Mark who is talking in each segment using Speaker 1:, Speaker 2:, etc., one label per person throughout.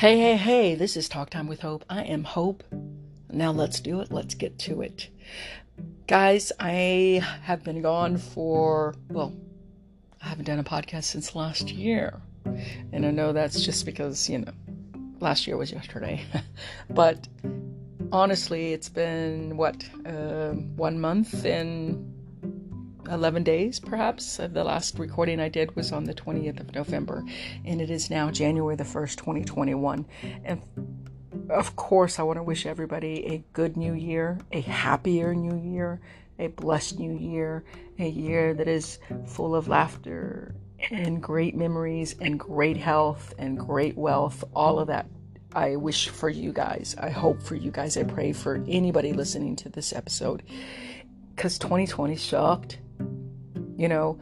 Speaker 1: Hey, hey, hey, this is Talk Time with Hope. I am Hope. Now let's do it. Let's get to it. Guys, I have been gone for, well, I haven't done a podcast since last year. And I know that's just because, you know, last year was yesterday. but honestly, it's been, what, uh, one month and 11 days, perhaps. The last recording I did was on the 20th of November, and it is now January the 1st, 2021. And of course, I want to wish everybody a good new year, a happier new year, a blessed new year, a year that is full of laughter and great memories and great health and great wealth, all of that. I wish for you guys. I hope for you guys. I pray for anybody listening to this episode because 2020 sucked you know,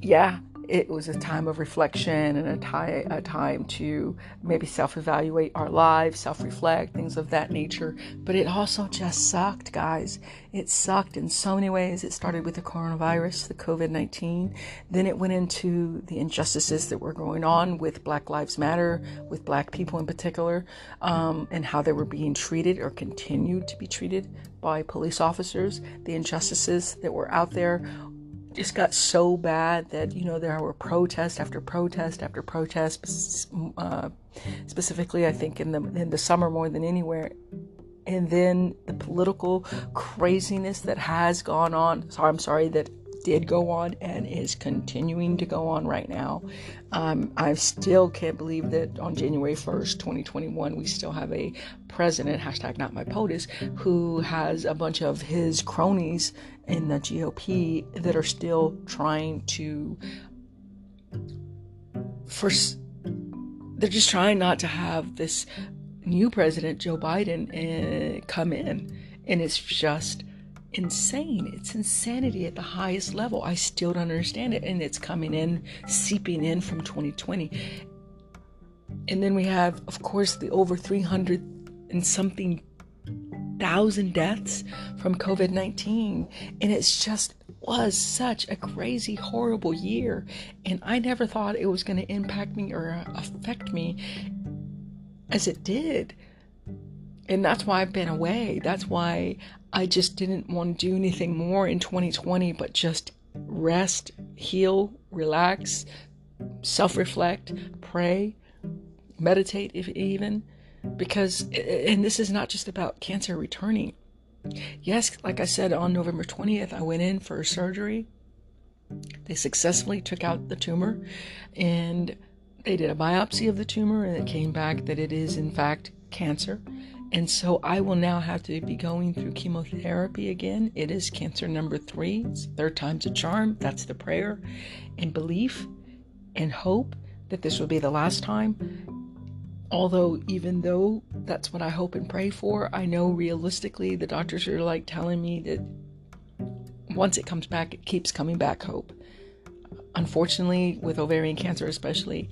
Speaker 1: yeah, it was a time of reflection and a time, a time to maybe self evaluate our lives, self reflect, things of that nature. But it also just sucked, guys. It sucked in so many ways. It started with the coronavirus, the COVID 19. Then it went into the injustices that were going on with Black Lives Matter, with Black people in particular, um, and how they were being treated or continued to be treated by police officers, the injustices that were out there just got so bad that you know there were protest after protest after protest uh, specifically i think in the in the summer more than anywhere. And then the political craziness that has gone on. So i'm sorry that did go on and is continuing to go on right now. Um, I still can't believe that on January 1st, 2021, we still have a president, hashtag not my POTUS, who has a bunch of his cronies in the GOP that are still trying to first they're just trying not to have this new president Joe Biden uh, come in and it's just insane. It's insanity at the highest level. I still don't understand it. And it's coming in, seeping in from 2020. And then we have, of course, the over 300 and something thousand deaths from COVID 19. And it's just was such a crazy, horrible year. And I never thought it was going to impact me or uh, affect me as it did. And that's why I've been away. That's why I just didn't want to do anything more in 2020 but just rest, heal, relax, self reflect, pray, meditate, if even. Because, and this is not just about cancer returning. Yes, like I said, on November 20th, I went in for surgery. They successfully took out the tumor and they did a biopsy of the tumor and it came back that it is, in fact, cancer. And so I will now have to be going through chemotherapy again. It is cancer number three. It's third time's a charm. That's the prayer and belief and hope that this will be the last time. Although, even though that's what I hope and pray for, I know realistically the doctors are like telling me that once it comes back, it keeps coming back hope. Unfortunately, with ovarian cancer, especially,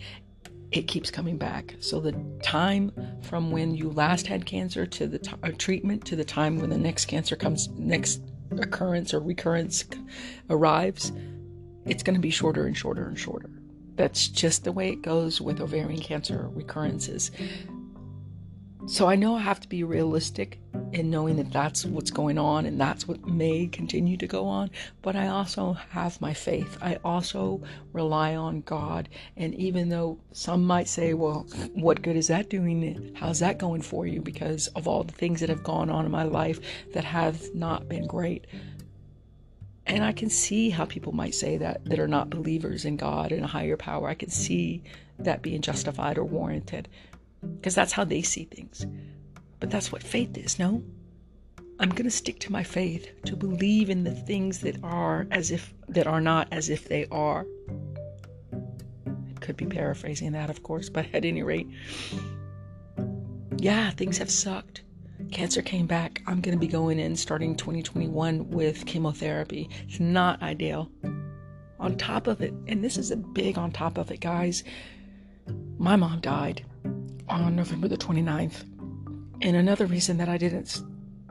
Speaker 1: it keeps coming back. So the time from when you last had cancer to the t- uh, treatment to the time when the next cancer comes, next occurrence or recurrence arrives, it's going to be shorter and shorter and shorter. That's just the way it goes with ovarian cancer recurrences. So I know I have to be realistic in knowing that that's what's going on and that's what may continue to go on, but I also have my faith. I also rely on God. And even though some might say, well, what good is that doing? How's that going for you? Because of all the things that have gone on in my life that have not been great. And I can see how people might say that that are not believers in God and a higher power. I can see that being justified or warranted because that's how they see things. But that's what faith is, no? I'm going to stick to my faith to believe in the things that are as if that are not as if they are. I could be paraphrasing that, of course, but at any rate, yeah, things have sucked. Cancer came back. I'm going to be going in starting 2021 with chemotherapy. It's not ideal. On top of it, and this is a big on top of it, guys, my mom died on November the 29th. And another reason that I didn't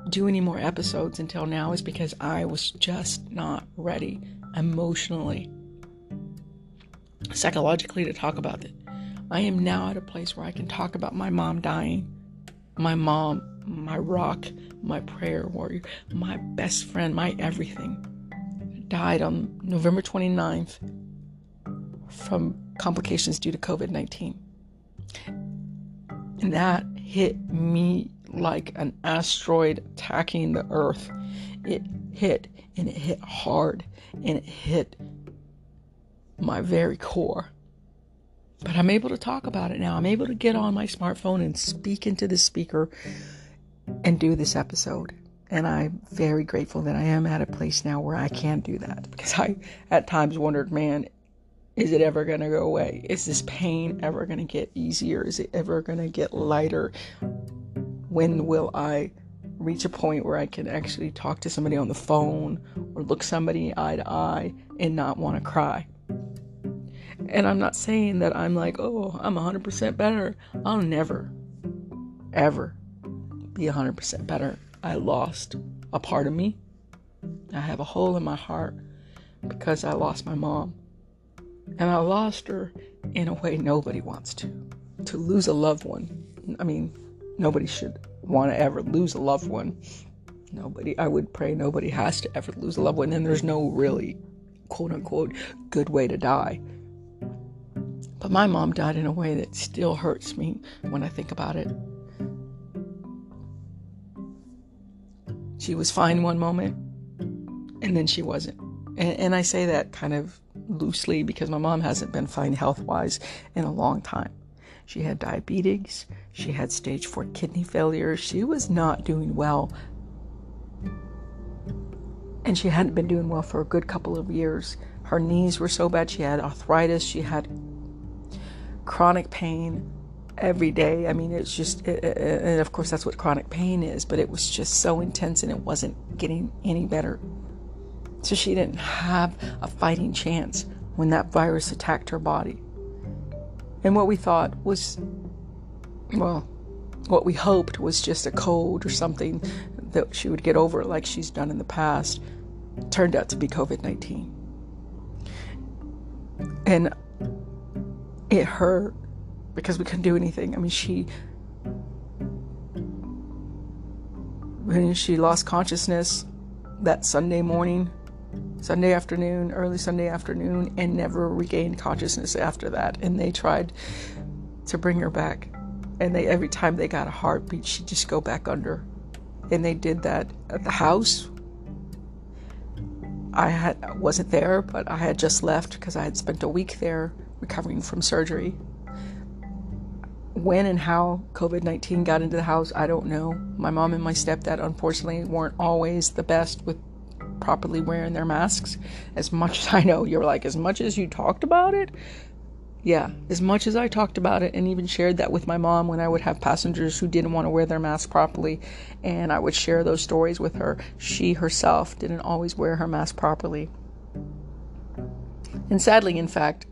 Speaker 1: do any more episodes until now is because I was just not ready emotionally, psychologically to talk about it. I am now at a place where I can talk about my mom dying. My mom, my rock, my prayer warrior, my best friend, my everything died on November 29th from complications due to COVID 19. And that hit me like an asteroid attacking the earth. It hit and it hit hard and it hit my very core. But I'm able to talk about it now. I'm able to get on my smartphone and speak into the speaker and do this episode. And I'm very grateful that I am at a place now where I can do that because I at times wondered, man, is it ever going to go away? Is this pain ever going to get easier? Is it ever going to get lighter? When will I reach a point where I can actually talk to somebody on the phone or look somebody eye to eye and not want to cry? And I'm not saying that I'm like, oh, I'm 100% better. I'll never, ever be 100% better. I lost a part of me. I have a hole in my heart because I lost my mom. And I lost her in a way nobody wants to. To lose a loved one. I mean, nobody should want to ever lose a loved one. Nobody, I would pray nobody has to ever lose a loved one. And there's no really, quote unquote, good way to die. But my mom died in a way that still hurts me when I think about it. She was fine one moment, and then she wasn't. And, and I say that kind of loosely because my mom hasn't been fine health wise in a long time. She had diabetes, she had stage 4 kidney failure, she was not doing well. And she hadn't been doing well for a good couple of years. Her knees were so bad, she had arthritis, she had chronic pain every day. I mean, it's just, and of course, that's what chronic pain is, but it was just so intense and it wasn't getting any better. So she didn't have a fighting chance when that virus attacked her body. And what we thought was, well, what we hoped was just a cold or something that she would get over like she's done in the past turned out to be COVID 19. And it hurt because we couldn't do anything. I mean, she when she lost consciousness that Sunday morning, Sunday afternoon, early Sunday afternoon, and never regained consciousness after that. And they tried to bring her back, and they every time they got a heartbeat, she'd just go back under. And they did that at the house. I had wasn't there, but I had just left because I had spent a week there recovering from surgery when and how COVID 19 got into the house, I don't know. My mom and my stepdad, unfortunately, weren't always the best with properly wearing their masks. As much as I know, you're like, as much as you talked about it, yeah, as much as I talked about it and even shared that with my mom when I would have passengers who didn't want to wear their mask properly, and I would share those stories with her, she herself didn't always wear her mask properly. And sadly, in fact,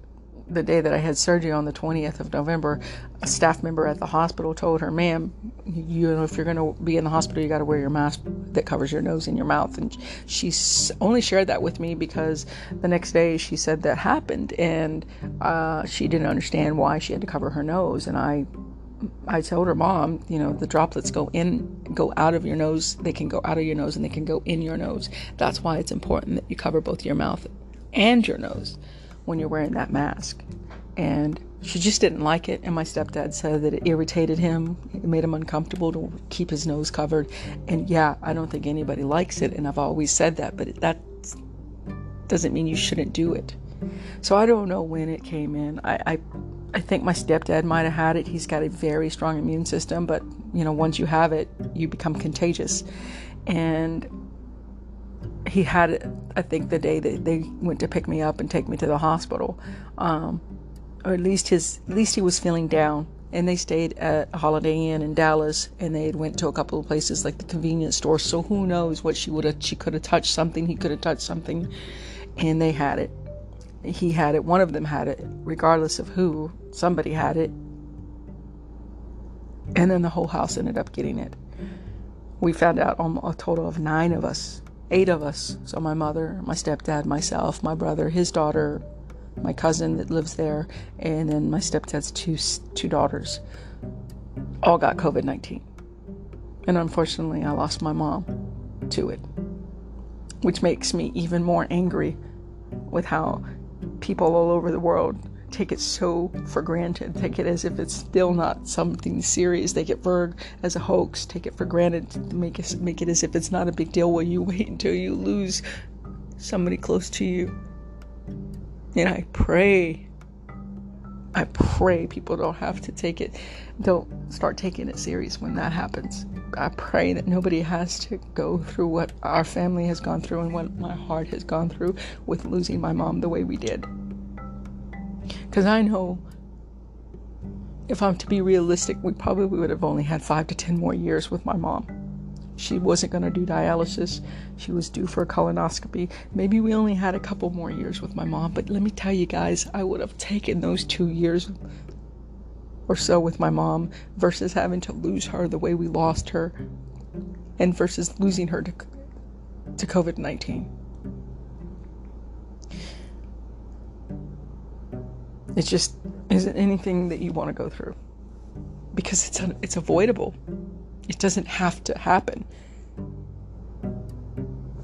Speaker 1: the day that I had surgery on the 20th of November, a staff member at the hospital told her, "Ma'am, you know if you're going to be in the hospital, you got to wear your mask that covers your nose and your mouth." And she only shared that with me because the next day she said that happened, and uh, she didn't understand why she had to cover her nose. And I, I told her, "Mom, you know the droplets go in, go out of your nose. They can go out of your nose and they can go in your nose. That's why it's important that you cover both your mouth and your nose." When you're wearing that mask. And she just didn't like it. And my stepdad said that it irritated him. It made him uncomfortable to keep his nose covered. And yeah, I don't think anybody likes it. And I've always said that, but that doesn't mean you shouldn't do it. So I don't know when it came in. I, I, I think my stepdad might have had it. He's got a very strong immune system, but you know, once you have it, you become contagious. And he had I think, the day that they went to pick me up and take me to the hospital. Um, or at least his, at least he was feeling down. And they stayed at a Holiday Inn in Dallas, and they went to a couple of places like the convenience store. So who knows what she would have? She could have touched something. He could have touched something, and they had it. He had it. One of them had it, regardless of who. Somebody had it, and then the whole house ended up getting it. We found out a total of nine of us eight of us. So my mother, my stepdad, myself, my brother, his daughter, my cousin that lives there, and then my stepdad's two two daughters all got COVID 19. And unfortunately, I lost my mom to it, which makes me even more angry with how people all over the world take it so for granted, take it as if it's still not something serious. They get Verg as a hoax, take it for granted, make it, make it as if it's not a big deal while you wait until you lose somebody close to you. And I pray, I pray people don't have to take it, don't start taking it serious when that happens. I pray that nobody has to go through what our family has gone through and what my heart has gone through with losing my mom the way we did. Because I know if I'm to be realistic, we probably would have only had five to ten more years with my mom. She wasn't going to do dialysis. She was due for a colonoscopy. Maybe we only had a couple more years with my mom, but let me tell you guys, I would have taken those two years or so with my mom versus having to lose her the way we lost her and versus losing her to, to COVID 19. It just isn't anything that you want to go through because it's it's avoidable. It doesn't have to happen.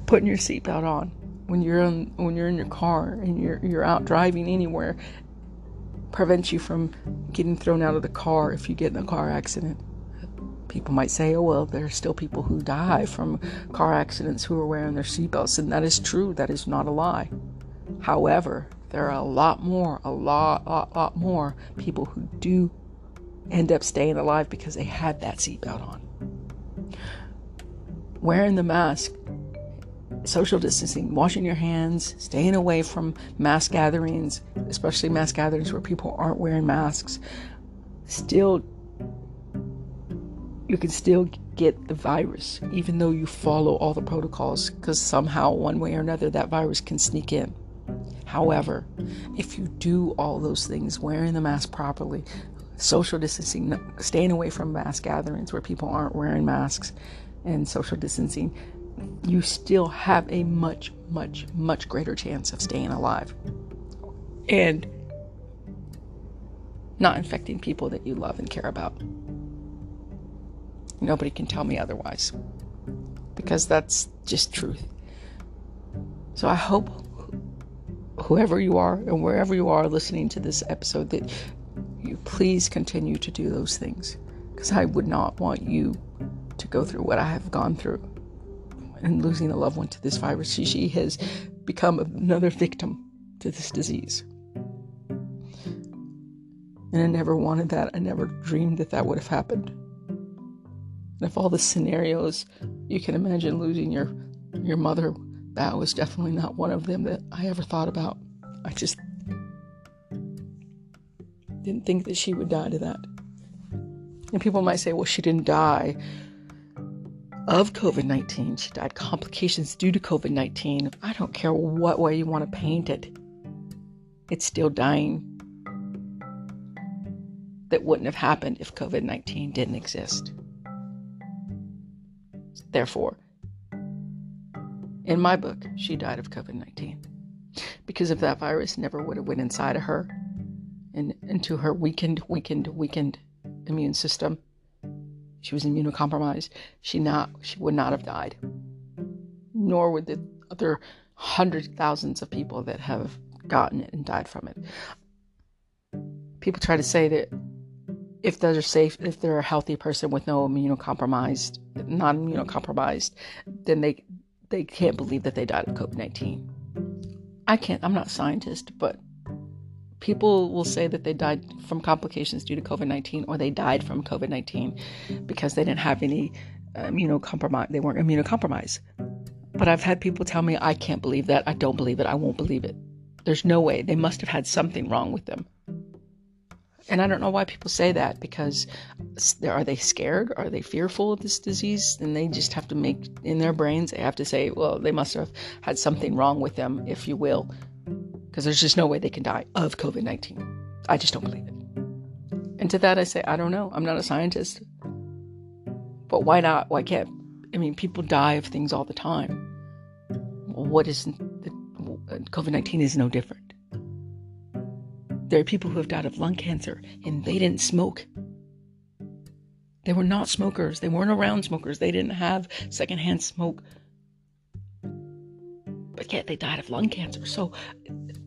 Speaker 1: Putting your seatbelt on when you're on when you're in your car and you're you're out driving anywhere prevents you from getting thrown out of the car if you get in a car accident. People might say, "Oh well, there are still people who die from car accidents who are wearing their seatbelts," and that is true. That is not a lie. However, there are a lot more, a lot, lot, lot more people who do end up staying alive because they had that seatbelt on. Wearing the mask, social distancing, washing your hands, staying away from mass gatherings, especially mass gatherings where people aren't wearing masks, still, you can still get the virus, even though you follow all the protocols, because somehow, one way or another, that virus can sneak in. However, if you do all those things, wearing the mask properly, social distancing, staying away from mass gatherings where people aren't wearing masks, and social distancing, you still have a much, much, much greater chance of staying alive and not infecting people that you love and care about. Nobody can tell me otherwise because that's just truth. So I hope whoever you are and wherever you are listening to this episode that you please continue to do those things because I would not want you to go through what I have gone through and losing a loved one to this virus. She, she has become another victim to this disease. And I never wanted that. I never dreamed that that would have happened. And if all the scenarios you can imagine losing your your mother that was definitely not one of them that I ever thought about. I just didn't think that she would die to that. And people might say, well, she didn't die of COVID 19. She died complications due to COVID 19. I don't care what way you want to paint it, it's still dying. That wouldn't have happened if COVID 19 didn't exist. Therefore, in my book, she died of COVID 19 because if that virus never would have went inside of her and into her weakened, weakened, weakened immune system. She was immunocompromised. She not she would not have died. Nor would the other hundreds thousands of people that have gotten it and died from it. People try to say that if they're safe, if they're a healthy person with no immunocompromised, non immunocompromised, then they they can't believe that they died of COVID 19. I can't, I'm not a scientist, but people will say that they died from complications due to COVID 19 or they died from COVID 19 because they didn't have any uh, immunocompromised, they weren't immunocompromised. But I've had people tell me, I can't believe that. I don't believe it. I won't believe it. There's no way. They must have had something wrong with them. And I don't know why people say that because are they scared? Are they fearful of this disease? And they just have to make in their brains, they have to say, well, they must have had something wrong with them, if you will, because there's just no way they can die of COVID 19. I just don't believe it. And to that, I say, I don't know. I'm not a scientist. But why not? Why can't? I mean, people die of things all the time. What is COVID 19 is no different. There are people who have died of lung cancer and they didn't smoke. They were not smokers. They weren't around smokers. They didn't have secondhand smoke. But yet they died of lung cancer. So,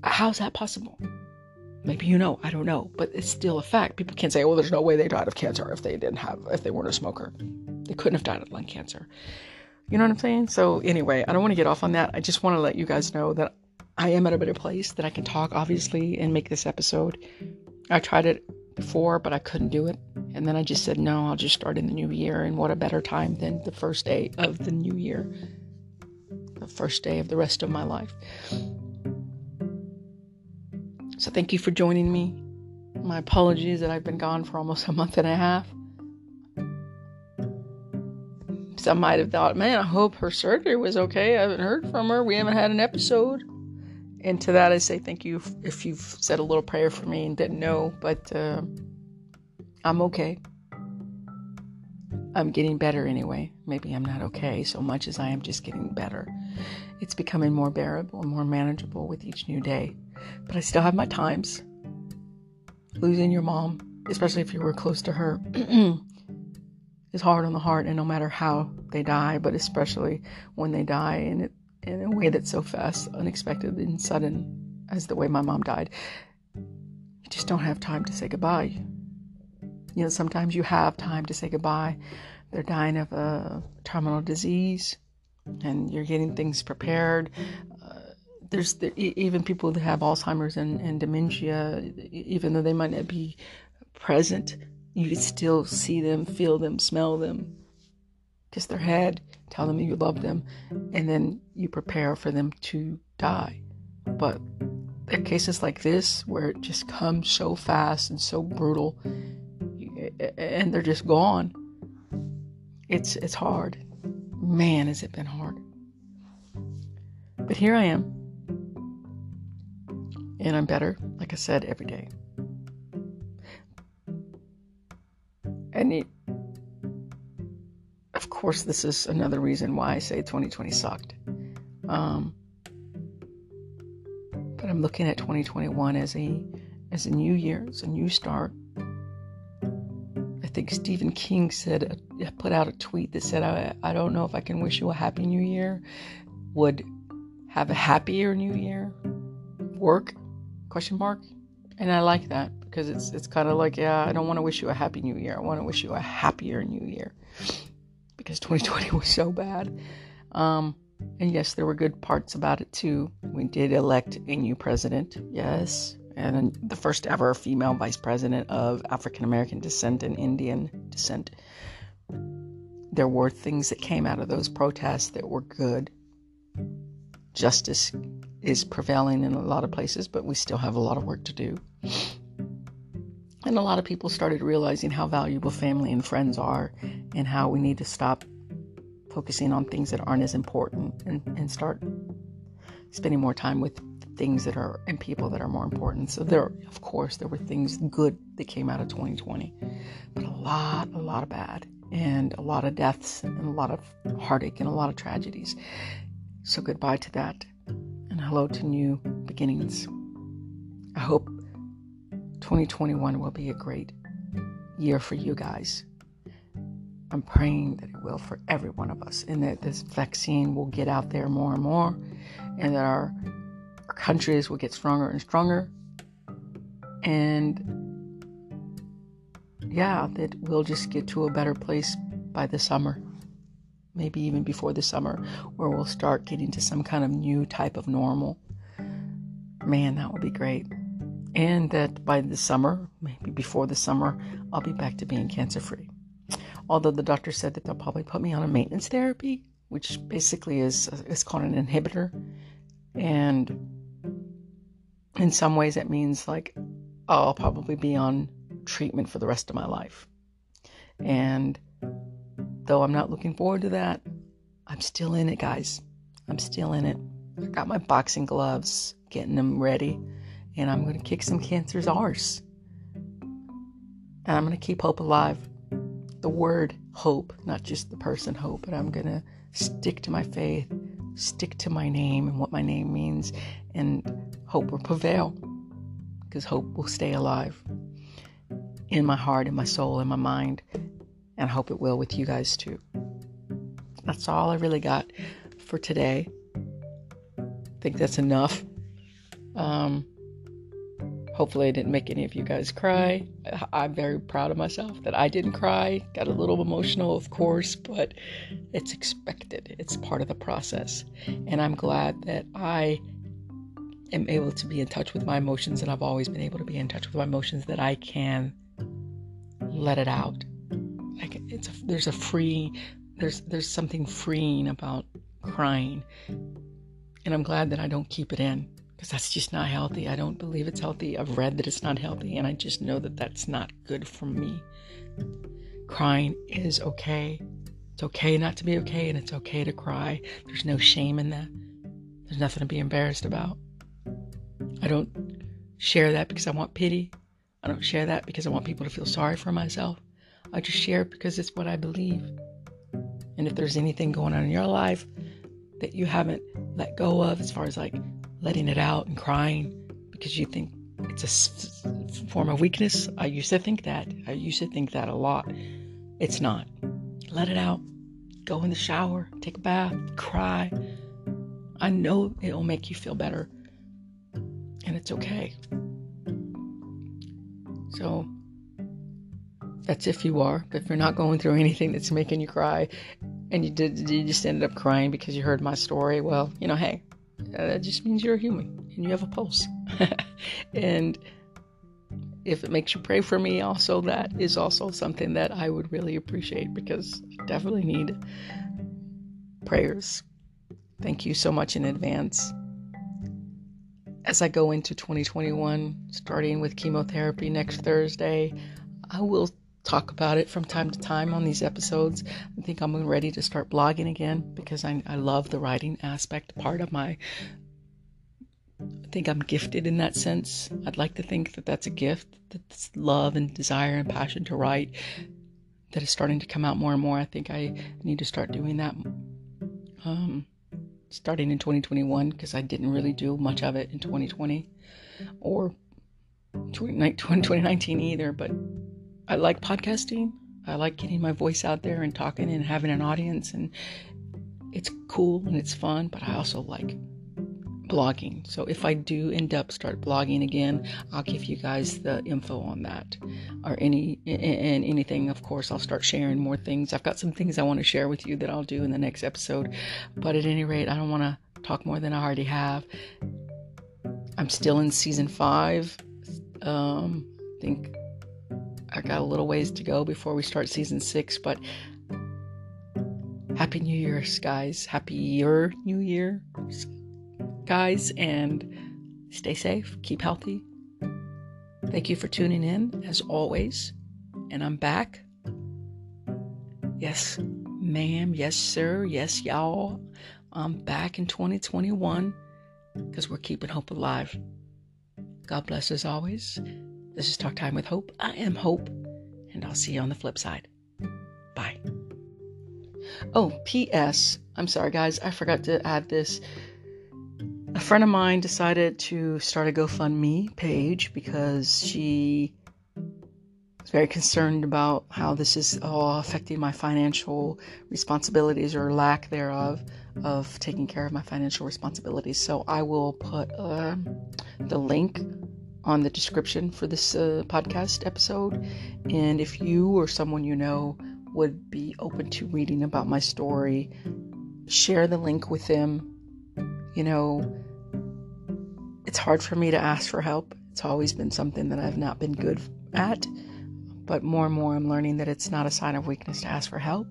Speaker 1: how's that possible? Maybe you know, I don't know, but it's still a fact. People can't say, "Oh, there's no way they died of cancer if they didn't have if they weren't a smoker." They couldn't have died of lung cancer. You know what I'm saying? So anyway, I don't want to get off on that. I just want to let you guys know that I am at a better place that I can talk obviously and make this episode. I tried it before, but I couldn't do it. And then I just said, "No, I'll just start in the new year and what a better time than the first day of the new year." The first day of the rest of my life. So thank you for joining me. My apologies that I've been gone for almost a month and a half. Some might have thought, man, I hope her surgery was okay. I haven't heard from her. We haven't had an episode. And to that, I say thank you if you've said a little prayer for me and didn't know, but uh, I'm okay. I'm getting better anyway. Maybe I'm not okay so much as I am just getting better. It's becoming more bearable and more manageable with each new day. But I still have my times. Losing your mom, especially if you were close to her, is hard on the heart, and no matter how they die, but especially when they die and it, in a way that's so fast, unexpected, and sudden as the way my mom died, you just don't have time to say goodbye. You know, sometimes you have time to say goodbye. They're dying of a terminal disease, and you're getting things prepared uh, there's the, even people that have Alzheimer's and, and dementia, even though they might not be present, you can still see them, feel them, smell them, kiss their head, tell them you love them, and then you prepare for them to die. But in cases like this, where it just comes so fast and so brutal, and they're just gone, it's it's hard. Man, has it been hard. But here I am and I'm better, like I said, every day. And it, course, this is another reason why I say 2020 sucked. Um, but I'm looking at 2021 as a as a new year, as a new start. I think Stephen King said, uh, put out a tweet that said, I, I don't know if I can wish you a happy new year. Would have a happier new year work question mark and i like that because it's it's kind of like yeah i don't want to wish you a happy new year i want to wish you a happier new year because 2020 was so bad. Um and yes there were good parts about it too. We did elect a new president yes and the first ever female vice president of african american descent and indian descent. There were things that came out of those protests that were good. Justice is prevailing in a lot of places, but we still have a lot of work to do. And a lot of people started realizing how valuable family and friends are and how we need to stop focusing on things that aren't as important and, and start spending more time with things that are and people that are more important. So there of course there were things good that came out of 2020, but a lot, a lot of bad and a lot of deaths and a lot of heartache and a lot of tragedies. So goodbye to that and hello to new beginnings. I hope 2021 will be a great year for you guys. I'm praying that it will for every one of us, and that this vaccine will get out there more and more, and that our, our countries will get stronger and stronger. And yeah, that we'll just get to a better place by the summer maybe even before the summer, where we'll start getting to some kind of new type of normal. Man, that would be great. And that by the summer, maybe before the summer, I'll be back to being cancer free. Although the doctor said that they'll probably put me on a maintenance therapy, which basically is is called an inhibitor, and in some ways it means like I'll probably be on treatment for the rest of my life. And Though I'm not looking forward to that, I'm still in it, guys. I'm still in it. I got my boxing gloves, getting them ready, and I'm going to kick some cancer's arse. And I'm going to keep hope alive. The word hope, not just the person hope, but I'm going to stick to my faith, stick to my name and what my name means, and hope will prevail. because hope will stay alive in my heart, in my soul, in my mind, and I hope it will with you guys too. That's all I really got for today. I think that's enough. Um, hopefully, I didn't make any of you guys cry. I'm very proud of myself that I didn't cry. Got a little emotional, of course, but it's expected. It's part of the process. And I'm glad that I am able to be in touch with my emotions, and I've always been able to be in touch with my emotions, that I can let it out. Like it's a, there's a free, there's there's something freeing about crying, and I'm glad that I don't keep it in because that's just not healthy. I don't believe it's healthy. I've read that it's not healthy, and I just know that that's not good for me. Crying is okay. It's okay not to be okay, and it's okay to cry. There's no shame in that. There's nothing to be embarrassed about. I don't share that because I want pity. I don't share that because I want people to feel sorry for myself. I just share it because it's what I believe. And if there's anything going on in your life that you haven't let go of, as far as like letting it out and crying because you think it's a form of weakness, I used to think that. I used to think that a lot. It's not. Let it out. Go in the shower, take a bath, cry. I know it will make you feel better and it's okay. So that's if you are. If you're not going through anything that's making you cry, and you did, you just ended up crying because you heard my story. Well, you know, hey, Uh, that just means you're a human and you have a pulse. and if it makes you pray for me, also that is also something that I would really appreciate because I definitely need prayers. Thank you so much in advance as I go into 2021, starting with chemotherapy next Thursday, I will talk about it from time to time on these episodes. I think I'm ready to start blogging again because I, I love the writing aspect, part of my. I think I'm gifted in that sense. I'd like to think that that's a gift, that's love and desire and passion to write that is starting to come out more and more. I think I need to start doing that. Um, starting in 2021 because I didn't really do much of it in 2020 or 2019 either. But I like podcasting. I like getting my voice out there and talking and having an audience, and it's cool and it's fun. But I also like blogging. So if I do end up start blogging again, I'll give you guys the info on that or any and anything. Of course, I'll start sharing more things. I've got some things I want to share with you that I'll do in the next episode. But at any rate, I don't want to talk more than I already have. I'm still in season five. Um, I think I got a little ways to go before we start season six, but Happy New Year's, guys. Happy Year, New Year guys, and stay safe, keep healthy. Thank you for tuning in, as always. And I'm back. Yes, ma'am. Yes, sir. Yes, y'all. I'm back in 2021 because we're keeping hope alive. God bless as always. This is Talk Time with Hope. I am Hope, and I'll see you on the flip side. Bye. Oh, P.S. I'm sorry, guys. I forgot to add this a friend of mine decided to start a GoFundMe page because she was very concerned about how this is all affecting my financial responsibilities or lack thereof of taking care of my financial responsibilities. So I will put uh, the link on the description for this uh, podcast episode. And if you or someone you know would be open to reading about my story, share the link with them. You know, it's hard for me to ask for help. It's always been something that I've not been good at. But more and more, I'm learning that it's not a sign of weakness to ask for help.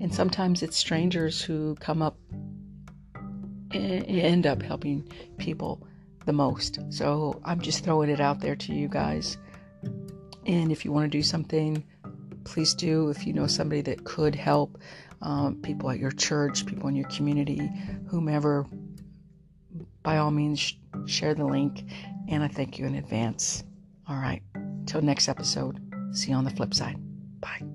Speaker 1: And sometimes it's strangers who come up and end up helping people the most. So I'm just throwing it out there to you guys. And if you want to do something, please do. If you know somebody that could help, um, people at your church, people in your community, whomever, by all means, share the link, and I thank you in advance. All right, till next episode. See you on the flip side. Bye.